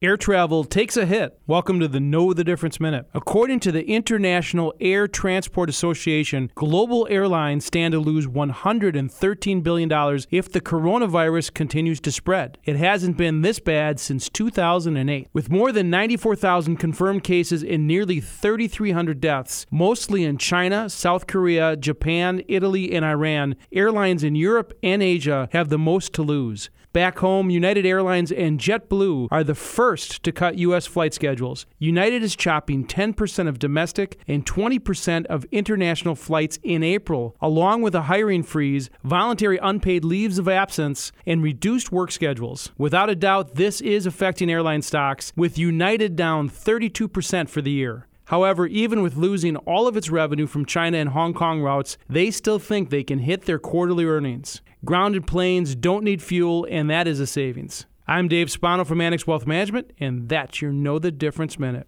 Air travel takes a hit. Welcome to the Know the Difference Minute. According to the International Air Transport Association, global airlines stand to lose $113 billion if the coronavirus continues to spread. It hasn't been this bad since 2008. With more than 94,000 confirmed cases and nearly 3,300 deaths, mostly in China, South Korea, Japan, Italy, and Iran, airlines in Europe and Asia have the most to lose. Back home, United Airlines and JetBlue are the first to cut U.S. flight schedules. United is chopping 10% of domestic and 20% of international flights in April, along with a hiring freeze, voluntary unpaid leaves of absence, and reduced work schedules. Without a doubt, this is affecting airline stocks, with United down 32% for the year. However, even with losing all of its revenue from China and Hong Kong routes, they still think they can hit their quarterly earnings. Grounded planes don't need fuel, and that is a savings. I'm Dave Spano from Annex Wealth Management, and that's your Know the Difference Minute.